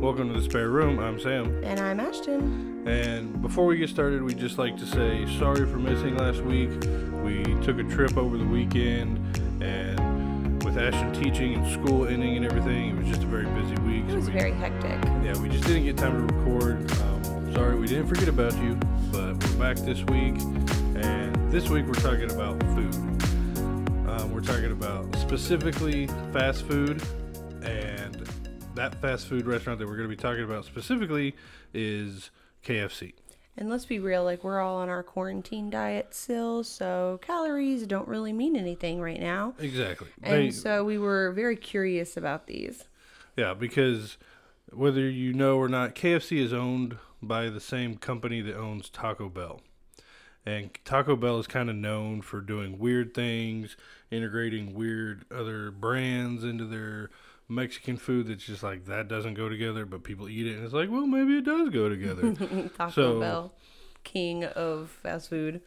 Welcome to the spare room. I'm Sam. And I'm Ashton. And before we get started, we'd just like to say sorry for missing last week. We took a trip over the weekend, and with Ashton teaching and school ending and everything, it was just a very busy week. It was we, very hectic. Yeah, we just didn't get time to record. Um, sorry, we didn't forget about you, but we're back this week, and this week we're talking about food. Um, we're talking about specifically fast food, that fast food restaurant that we're going to be talking about specifically is KFC. And let's be real, like we're all on our quarantine diet still, so calories don't really mean anything right now. Exactly. And They- so we were very curious about these. Yeah, because whether you know or not, KFC is owned by the same company that owns Taco Bell. And Taco Bell is kind of known for doing weird things, integrating weird other brands into their Mexican food that's just like that doesn't go together, but people eat it and it's like, well, maybe it does go together. Taco So- Bell, king of fast food.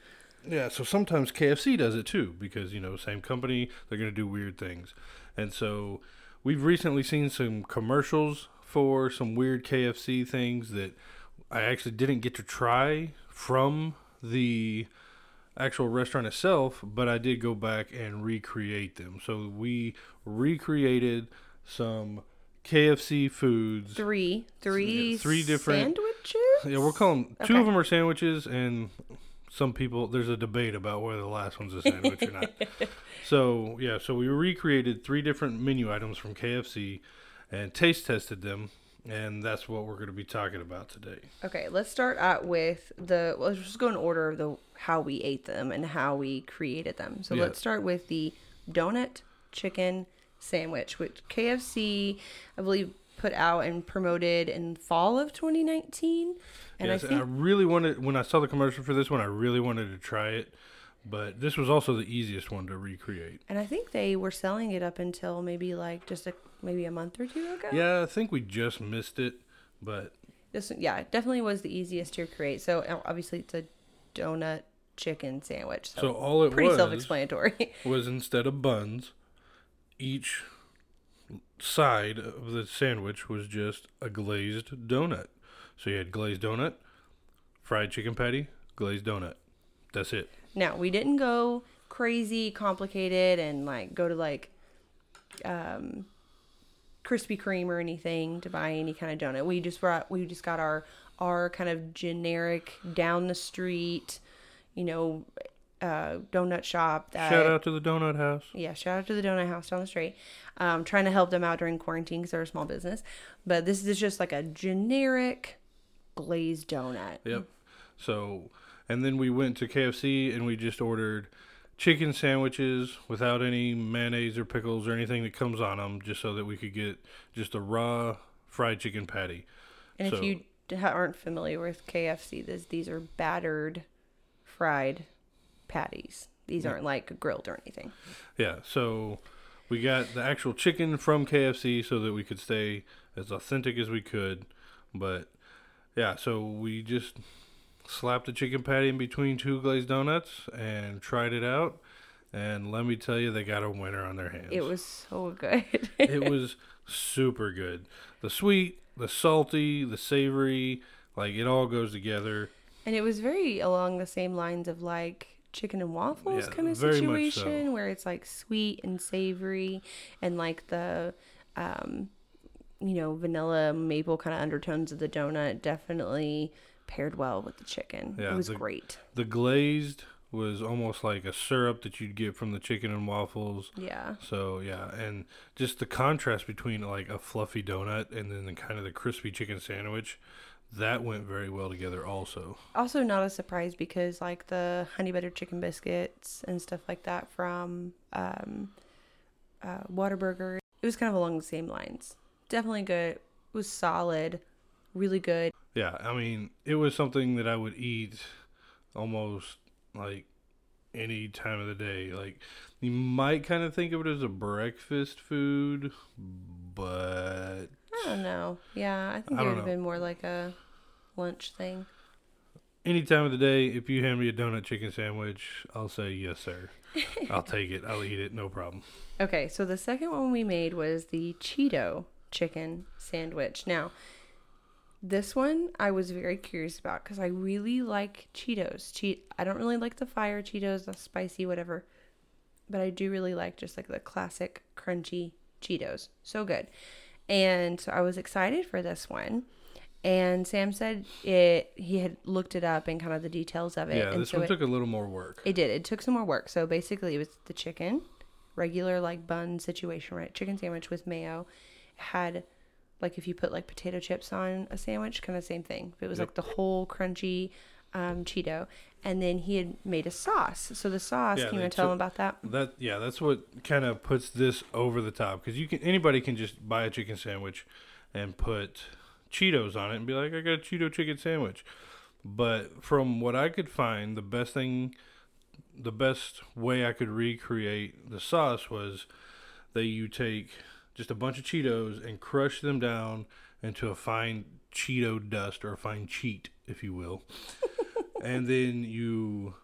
Yeah, so sometimes KFC does it too because, you know, same company, they're going to do weird things. And so we've recently seen some commercials for some weird KFC things that I actually didn't get to try from the actual restaurant itself, but I did go back and recreate them. So we recreated some KFC foods. Three, three, three different- sandwiches. Yeah, we're calling two Okay. of them are sandwiches, and some people there's a debate about whether the last one's a sandwich or not. So yeah, so we recreated three different menu items from KFC and taste tested them, and that's what we're going to be talking about today. Okay, let's start out with the. Well, let's just go in order of the how we ate them and how we created them. So Yeah. let's start with the donut chicken sandwich, which KFC, I believe, put out and promoted in fall of 2019. And yes, I and I really wanted when I saw the commercial for this one, I really wanted to try it, but this was also the easiest one to recreate. and I think they were selling it up until maybe like just a maybe a month or two ago. Yeah, I think we just missed it, but This yeah, it definitely was the easiest to create. So obviously it's a donut chicken sandwich. So, so all it pretty was self-explanatory. was instead of buns, each side of the sandwich was just a glazed donut. So you had glazed donut, fried chicken patty, glazed donut. That's it. Now we didn't go crazy complicated and like go to like um Krispy Kreme or anything to buy any kind of donut. We just brought we just got our our kind of generic down the street, you know, uh donut shop that Shout out to the donut house. yeah, shout out to the donut house down the street. Um, trying to help them out during quarantine because they're a small business. But this is just like a generic glazed donut. Yep. So, and then we went to KFC and we just ordered chicken sandwiches without any mayonnaise or pickles or anything that comes on them, just so that we could get just a raw fried chicken patty. And So- if you aren't familiar with KFC, this, these are battered fried patties. These aren't like grilled or anything. Yeah, so we got the actual chicken from KFC so that we could stay as authentic as we could. But yeah, so we just slapped the chicken patty in between two glazed donuts and tried it out. And let me tell you, they got a winner on their hands. It was so good. it was super good. The sweet, the salty, the savory, like it all goes together. and it was very along the same lines of like chicken and waffles Yeah, kind of much so. situation where it's like sweet and savory and like the um you know vanilla maple kind of undertones of the donut definitely paired well with the chicken Yeah, it was the- great The glazed was almost like a syrup that you'd get from the chicken and waffles. yeah So yeah, and just the contrast between like a fluffy donut and then the kind of the crispy chicken sandwich, that went very well together also. also not a surprise because like the honey butter chicken biscuits and stuff like that from um uh Whataburger it was kind of along the same lines definitely good it was solid really good Yeah, I mean, it was something that I would eat almost like any time of the day. Like you might kind of think of it as a breakfast food, but I don't know. Yeah, I think I it would have been more like a lunch thing. any time of the day, if you hand me a donut chicken sandwich, I'll say yes, sir. I'll take it. I'll eat it. No problem. Okay, so the second one we made was the Cheeto chicken sandwich. Now, This one I was very curious about because I really like Cheetos. Cheat. I don't really like the fire Cheetos, the spicy whatever, but I do really like just like the classic crunchy Cheetos. So good. And so I was excited for this one. And Sam said it. He had looked it up and kind of the details of it. Yeah, and this so one it, took a little more work. it did. It took some more work. So basically, it was the chicken, regular like bun situation, right? Chicken sandwich with mayo. Had like if you put like potato chips on a sandwich, kind of same thing. It was Yep. like the whole crunchy um, Cheeto, and then he had made a sauce. So the sauce, Yeah, can you they want to tell him about that? That yeah, that's what kind of puts this over the top because you can anybody can just buy a chicken sandwich and put Cheetos on it and be like, I got a Cheeto chicken sandwich. But from what I could find, the best thing, the best way I could recreate the sauce was that you take just a bunch of Cheetos and crush them down into a fine Cheeto dust or a fine cheat, if you will. and then you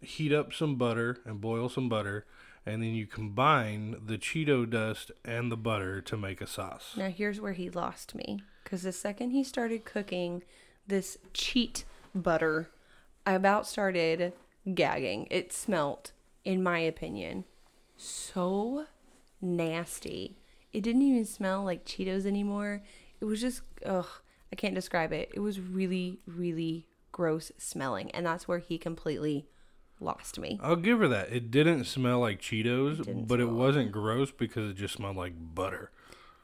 heat up some butter and boil some butter, and then you combine the Cheeto dust and the butter to make a sauce. Now here's where he lost me because the second he started cooking this cheat butter, I about started gagging. It smelt, in my opinion, so nasty. It didn't even smell like Cheetos anymore. It was just ugh, I can't describe it. It was really, really gross smelling, and that's where he completely lost me. I'll give her that. It didn't smell like Cheetos, didn't but it wasn't gross because it just smelled like butter.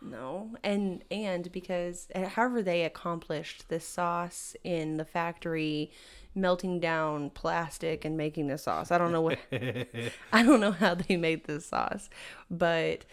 No, and and because uh, however they accomplished this sauce in the factory, melting down plastic and making the sauce. I don't know what I don't know how they made this sauce, but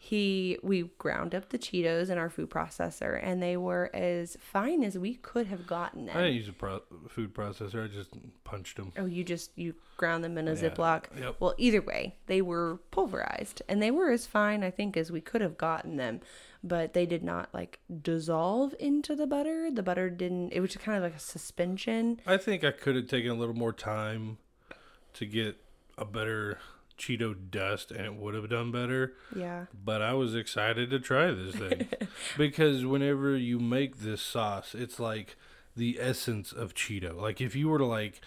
he we ground up the Cheetos in our food processor, and they were as fine as we could have gotten them. I didn't use a pro- food processor. I just punched them. Oh, you just you ground them in a Yeah, Ziploc. yep. Well, either way, they were pulverized, and they were as fine, I think, as we could have gotten them. But they did not like dissolve into the butter. The butter didn't. It was just kind of like a suspension. I think I could have taken a little more time to get a better Cheeto dust, and it would have done better. Yeah. But I was excited to try this thing because whenever you make this sauce, it's like the essence of Cheeto. Like if you were to like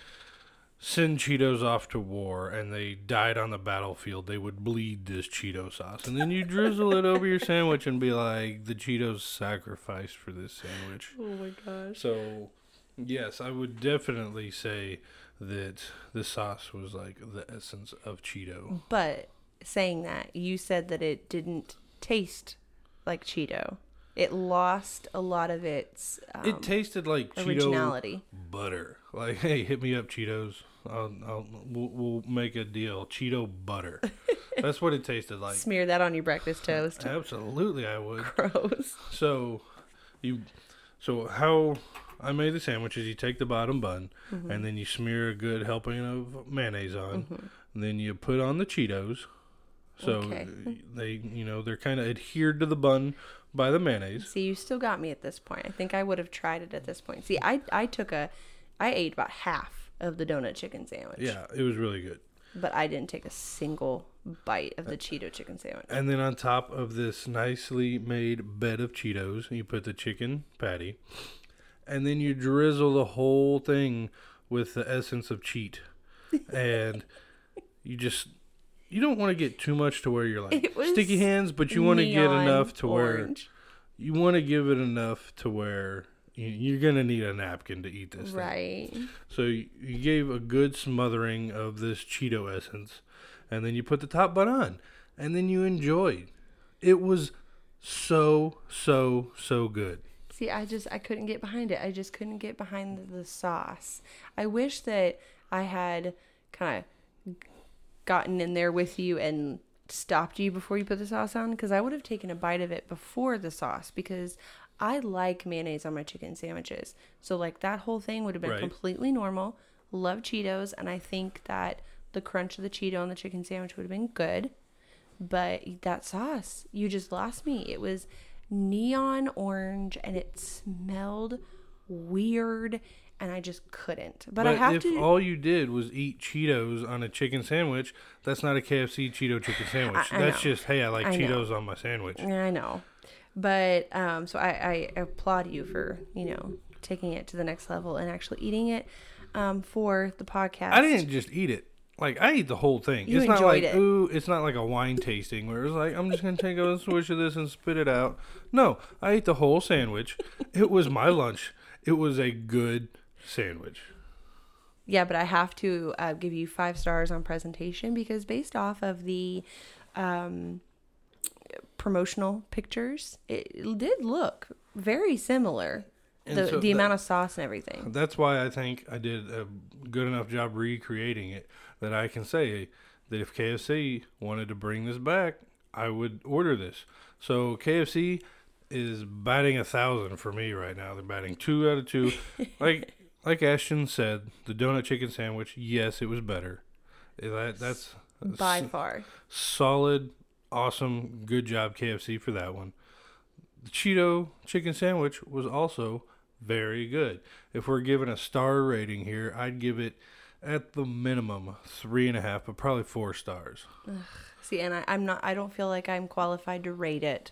send Cheetos off to war and they died on the battlefield, they would bleed this Cheeto sauce, and then you drizzle it over your sandwich and be like, the Cheetos sacrificed for this sandwich. Oh my gosh. So, yes, I would definitely say that the sauce was like the essence of Cheeto. But saying that, you said that it didn't taste like Cheeto. It lost a lot of its um, it tasted like Cheeto originality. butter. Like, hey, hit me up, Cheetos. I'll, I'll we'll, we'll make a deal. Cheeto butter. That's what it tasted like. Smear that on your breakfast toast. Absolutely, I would. Gross. So, you, so how I made the sandwiches? You take the bottom bun, Mm-hmm. and then you smear a good helping of mayonnaise on. And then you put on the Cheetos. So Okay. they, you know, they're kind of adhered to the bun by the mayonnaise. See, you still got me at this point. I think I would have tried it at this point. See, I I took a, I ate about half of the donut chicken sandwich. Yeah, it was really good. But I didn't take a single bite of the Cheeto chicken sandwich. And then on top of this nicely made bed of Cheetos, you put the chicken patty. And then you drizzle the whole thing with the essence of cheat. And you just you don't want to get too much to where you're like sticky hands, but you want to get enough to where you want to give it enough to where you- you're gonna need a napkin to eat this. thing. Right. So you, you gave a good smothering of this Cheeto essence, and then you put the top bun on, and then you enjoyed. It was so so so good. See, I just I couldn't get behind it. I just couldn't get behind the, the sauce. I wish that I had kind of gotten in there with you and stopped you before you put the sauce on because I would have taken a bite of it before the sauce because I like mayonnaise on my chicken sandwiches. So like that whole thing would have been Right. completely normal. Love Cheetos and I think that the crunch of the Cheeto on the chicken sandwich would have been good. But that sauce, you just lost me. It was neon orange and it smelled weird and I just couldn't. But, I have if to all you did was eat Cheetos on a chicken sandwich, that's not a KFC Cheeto chicken sandwich. I that's know. just hey, I like I know. Cheetos on my sandwich. I know. But um, so I, I applaud you for you know taking it to the next level and actually eating it um, for the podcast. I didn't just eat it. Like I ate the whole thing. You it's not like it. ooh, it's not like a wine tasting where it's like I'm just gonna take a swish of this and spit it out. No, I ate the whole sandwich. It was my lunch. It was a good sandwich. Yeah, but I have to uh, give you five stars on presentation because based off of the um, promotional pictures, it, did look very similar. And The, so the that- amount of sauce and everything. That's why I think I did a good enough job recreating it that I can say that if KFC wanted to bring this back, I would order this. So KFC is batting a thousand for me right now. They're batting two out of two. like like Ashton said, the donut chicken sandwich, yes, it was better. Eh, that that's By s- far. solid, awesome, good job KFC for that one. The Cheeto chicken sandwich was also very good. If we're giving a star rating here, I'd give it at the minimum three and a half, but probably four stars. See, and I, I'm not. I don't feel like I'm qualified to rate it.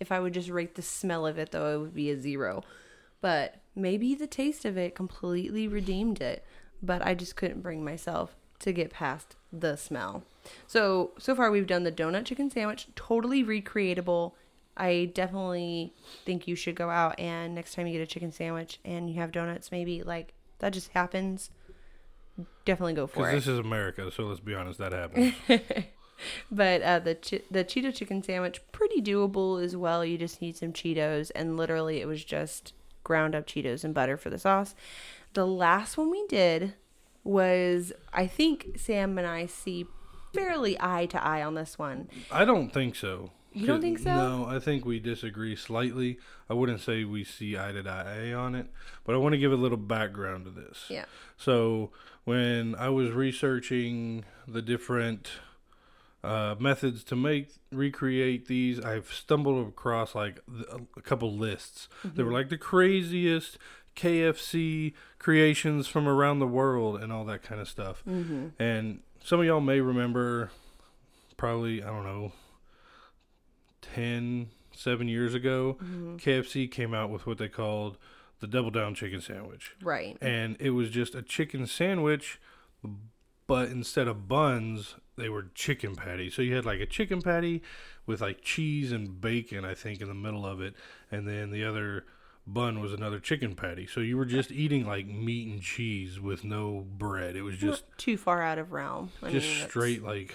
If I would just rate the smell of it, though, it would be a zero. But maybe the taste of it completely redeemed it. But I just couldn't bring myself to get past the smell. So so far we've done the donut chicken sandwich, totally recreatable. I definitely think you should go out and next time you get a chicken sandwich and you have donuts, maybe like that just happens. Definitely go for it. this is America, so let's be honest, that happens. But uh, the chi- the Cheeto chicken sandwich pretty doable as well. You just need some Cheetos, and literally it was just ground up Cheetos and butter for the sauce. The last one we did was I think Sam and I see fairly eye to eye on this one. I don't think so. You don't think so? No, I think we disagree slightly. I wouldn't say we see eye to eye on it, but I want to give a little background to this. Yeah. So when I was researching the different uh, methods to make recreate these, I've stumbled across like a couple lists. They were like the craziest KFC creations from around the world and all that kind of stuff. Mm-hmm. And some of y'all may remember, probably I don't know, 10, 7 years ago, Mm-hmm. KFC came out with what they called the Double Down Chicken Sandwich Right. and it was just a chicken sandwich but instead of buns they were chicken patties so you had like a chicken patty with like cheese and bacon i think in the middle of it and then the other bun was another chicken patty so you were just eating like meat and cheese with no bread it was just Not too far out of realm. I just mean, straight like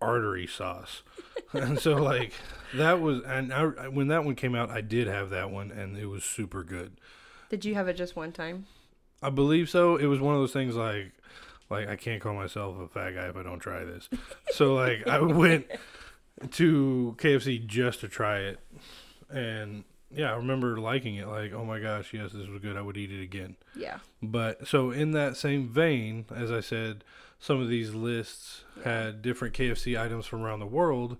artery sauce and so like that was and I, when that one came out i did have that one and it was super good Did you have it just one time? I believe so. It was one of those things like like I can't call myself a fat guy if I don't try this. So like I went to KFC just to try it. And yeah, I remember liking it like, "Oh my gosh, yes, this was good. I would eat it again." Yeah. But so in that same vein, as I said, some of these lists had different KFC items from around the world,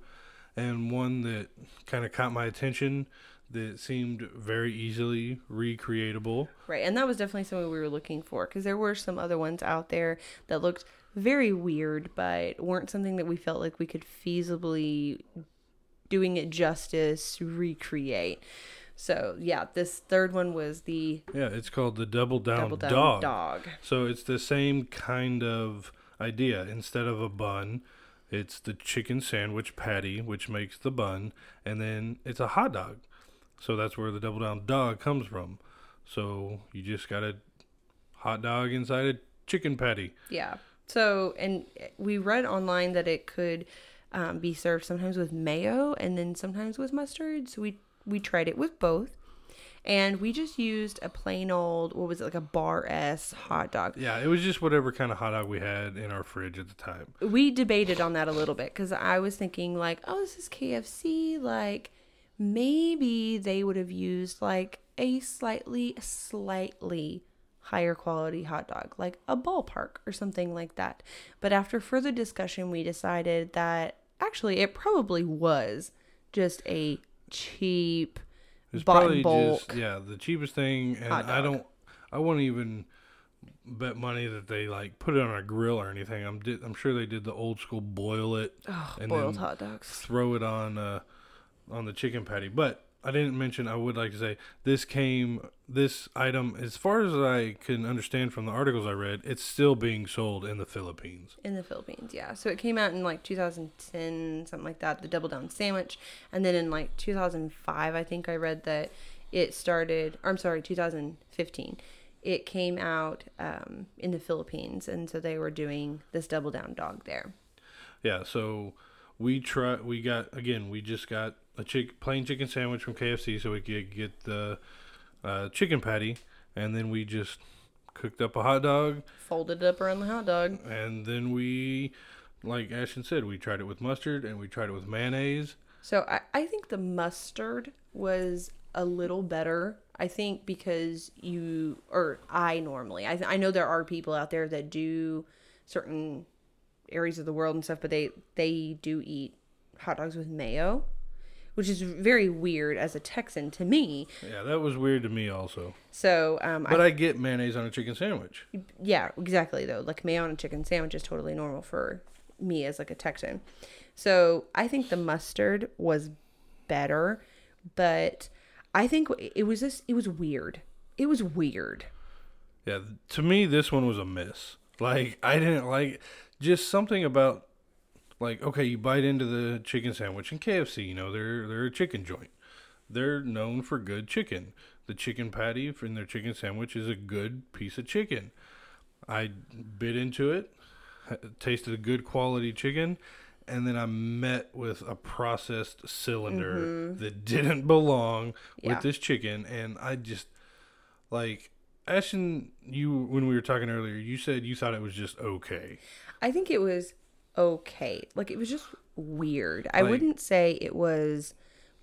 and one that kind of caught my attention that seemed very easily recreatable Right, and that was definitely something we were looking for because there were some other ones out there that looked very weird, but weren't something that we felt like we could feasibly, doing it justice, recreate. So yeah, this third one was the Yeah, it's called the Double Down, double down dog. dog. So it's the same kind of idea. Instead of a bun, it's the chicken sandwich patty, which makes the bun, and then it's a hot dog. So that's where the Double Down dog comes from. So you just got a hot dog inside a chicken patty. Yeah. So and we read online that it could um, be served sometimes with mayo and then sometimes with mustard. So we we tried it with both. And we just used a plain old, what was it, like a Bar-S hot dog. Yeah, it was just whatever kind of hot dog we had in our fridge at the time. we debated on that a little bit because I was thinking like, oh, this is KFC. Like maybe they would have used like a slightly, slightly higher quality hot dog, like a ballpark or something like that. But after further discussion, we decided that actually it probably was just a cheap It's bought probably in bulk. just yeah the cheapest thing, and I don't, I wouldn't even bet money that they like put it on a grill or anything. I'm di- I'm sure they did the old school boil it oh, and boiled then hot dogs. throw it on uh, on the chicken patty. But I didn't mention. I would like to say this came. This item, as far as I can understand from the articles I read, it's still being sold in the Philippines. In the Philippines, yeah. So it came out in like 2010, something like that, the Double Down Sandwich. And then in like 2005, I think I read that it started, I'm sorry, 2015, it came out um, in the Philippines. And so they were doing this Double Down dog there. Yeah, so we try. We got again. We just got a chick, plain chicken sandwich from KFC, so we could get the uh, chicken patty, and then we just cooked up a hot dog, Folded it up around the hot dog. and then we, like Ashton said, we tried it with mustard and we tried it with mayonnaise. So I, I think the mustard was a little better. I think because you or I normally I I know there are people out there that do certain areas of the world and stuff, but they they do eat hot dogs with mayo, which is very weird as a Texan to me. Yeah, that was weird to me also. So um, But I, I get mayonnaise on a chicken sandwich. yeah, exactly though. Like mayo on a chicken sandwich is totally normal for me as like a Texan. So I think the mustard was better, but I think it was just it was weird. It was weird. Yeah, to me, this one was a miss. Like, I didn't like just something about, like, okay, you bite into the chicken sandwich and KFC, you know, they're they're a chicken joint. They're known for good chicken. The chicken patty in their chicken sandwich is a good piece of chicken. I bit into it, tasted a good quality chicken, and then I met with a processed cylinder mm-hmm. that didn't belong Yeah. with this chicken, and I just like Ashton. You when we were talking earlier, you said you thought it was just okay. I think it was okay. Like it was just weird. I Like- wouldn't say it was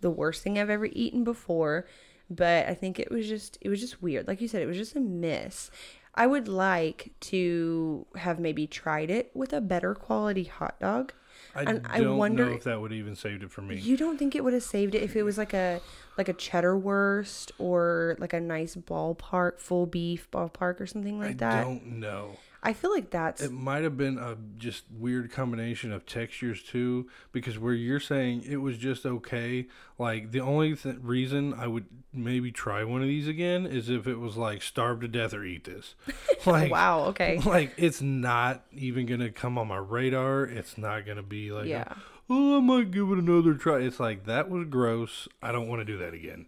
the worst thing I've ever eaten before, but I think it was just it was just weird. Like you said, it was just a miss. I would like to have maybe tried it with a better quality hot dog. I And don't I wonder- know if that would even saved it for me. You don't think it would have saved it if it was like a like a cheddar wurst or like a nice ballpark full beef ballpark or something like that? I that? don't know. I feel like that's It might have been a just weird combination of textures too, because where you're saying it was just okay, like the only th- reason I would maybe try one of these again is if it was like starve to death or eat this. Like, wow, okay. Like it's not even gonna come on my radar. It's not gonna be like, Yeah. oh, I might give it another try. It's like that was gross. I don't want to do that again.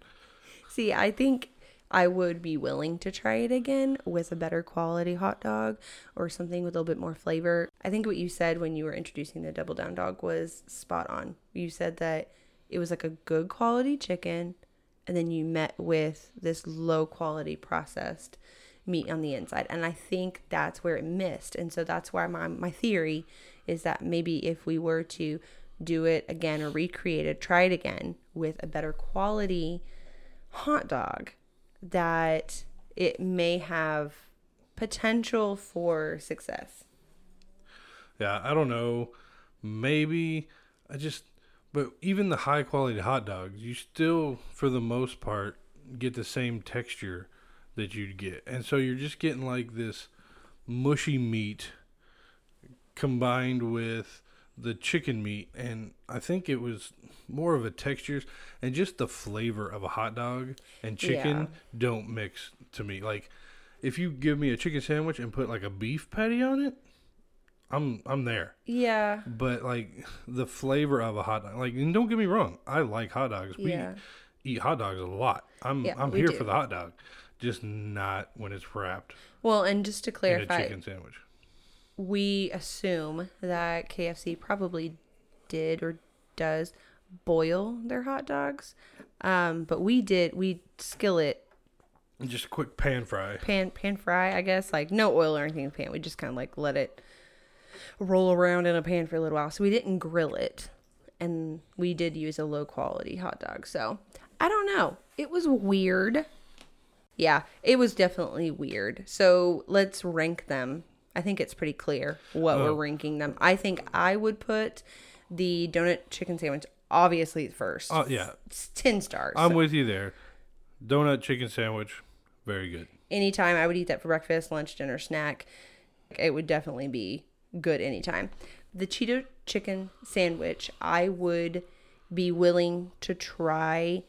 See, I think I would be willing to try it again with a better quality hot dog or something with a little bit more flavor. I think what you said when you were introducing the double down dog was spot on. You said that it was like a good quality chicken and then you met with this low quality processed meat on the inside. And I think that's where it missed. And so that's why my my theory is that maybe if we were to do it again or recreate it, try it again with a better quality hot dog that it may have potential for success. Yeah, I don't know. Maybe I just, but even the high quality hot dogs, you still, for the most part, get the same texture that you'd get. And so you're just getting like this mushy meat combined with the chicken meat. And I think it was more of a texture and just the flavor of a hot dog and chicken Yeah. don't mix to me. Like, if you give me a chicken sandwich and put like a beef patty on it, I'm I'm there. Yeah. But like the flavor of a hot dog, like and don't get me wrong, I like hot dogs. We Yeah. eat hot dogs a lot. I'm Yeah, I'm here do. for the hot dog, just not when it's wrapped Well, and just to in a clarify, chicken sandwich. We assume that KFC probably did or does boil their hot dogs. Um, but we did we skillet just a quick pan fry. pan pan fry, I guess. Like no oil or anything in the pan. We just kind of like let it roll around in a pan for a little while. So we didn't grill it, and we did use a low quality hot dog. So I don't know. It was weird. Yeah, it was definitely weird. So let's rank them. I think it's pretty clear what we're Oh. ranking them. I think I would put the donut chicken sandwich obviously first. Oh yeah, It's ten stars. I'm with you there. Donut chicken sandwich, very good. anytime I would eat that for breakfast, lunch, dinner, snack. It would definitely be good anytime. The Cheeto chicken sandwich, I would be willing to try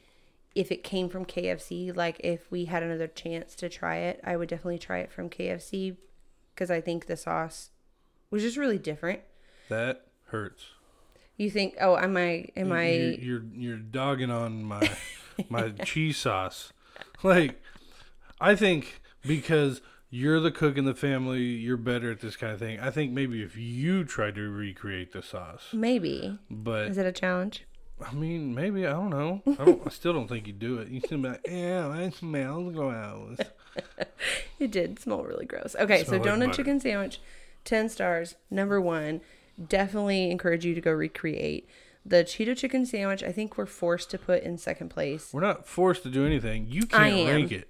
if it came from KFC. Like if we had another chance to try it, I would definitely try it from KFC because I think the sauce was just really different. That hurts. You think? Oh, am I? Am I? You're you're, dogging on my my cheese sauce. Like, I think because you're the cook in the family, you're better at this kind of thing. I think maybe if you tried to recreate the sauce, Maybe. but Is it a challenge? I mean, maybe I don't know. I don't. I still don't think you'd do it. You still be like, yeah, that smells gross. It did smell really gross. Okay, so like donut chicken sandwich, ten stars. Number one, definitely encourage you to go recreate the Cheeto chicken sandwich. I think we're forced to put in second place. We're not forced to do anything. You can't rank it.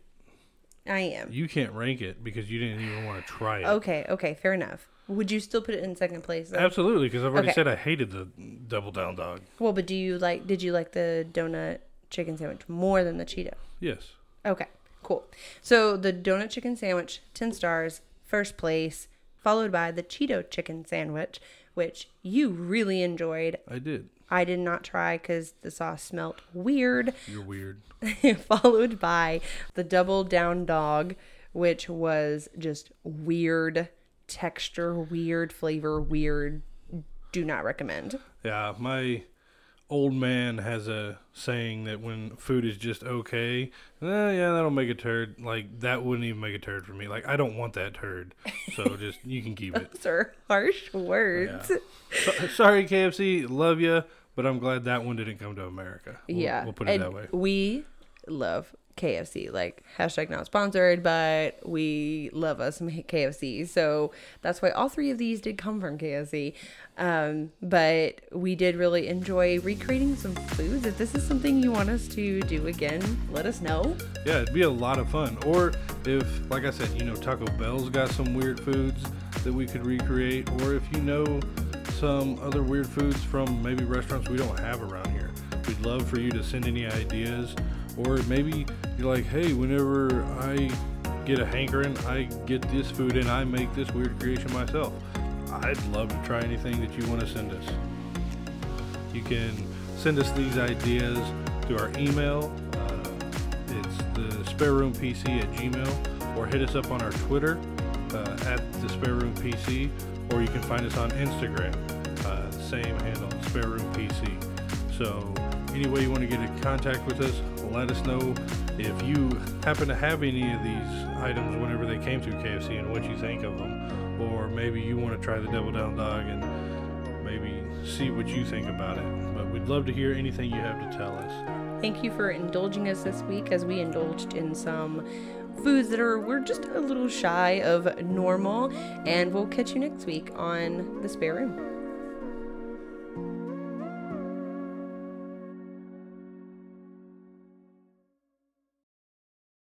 I am. You can't rank it because you didn't even want to try it. Okay, okay, fair enough. Would you still put it in second place? Though? Absolutely, because I've already Okay. said I hated the double down dog. Well, but do you like? Did you like the donut chicken sandwich more than the Cheeto? Yes. Okay, cool. So the donut chicken sandwich, 10 stars, first place, followed by the Cheeto chicken sandwich, which you really enjoyed. I did. I did not try because the sauce smelt weird. You're weird. followed by the double down dog, which was just weird texture, weird flavor, weird. Do not recommend. Yeah, my old man has a saying that when food is just okay, eh, yeah, that'll make a turd. Like that wouldn't even make a turd for me. Like I don't want that turd. So just you can keep it. Those are harsh words. Yeah. So, sorry, KFC, love you, but I'm glad that one didn't come to America. We'll, yeah, we'll put it and that way. We love KFC. Like hashtag not sponsored, but we love us some KFC. So that's why all three of these did come from KFC. Um, but we did really enjoy recreating some foods. If this is something you want us to do again, let us know. Yeah, it'd be a lot of fun. Or if, like I said, you know, Taco Bell's got some weird foods that we could recreate, or if you know some other weird foods from maybe restaurants we don't have around here, we'd love for you to send any ideas. Or maybe you're like, hey, whenever I get a hankering, I get this food and I make this weird creation myself. I'd love to try anything that you want to send us. You can send us these ideas through our email. Uh, it's the spare room PC at Gmail, or hit us up on our Twitter uh, at the spare room PC, or you can find us on Instagram, uh, same handle, spare room PC. So, any way you want to get in contact with us, let us know if you happen to have any of these items whenever they came through KFC and what you think of them, or maybe you want to try the Double Down Dog and maybe see what you think about it. But we'd love to hear anything you have to tell us. Thank you for indulging us this week as we indulged in some foods that are we're just a little shy of normal and we'll catch you next week on the spare room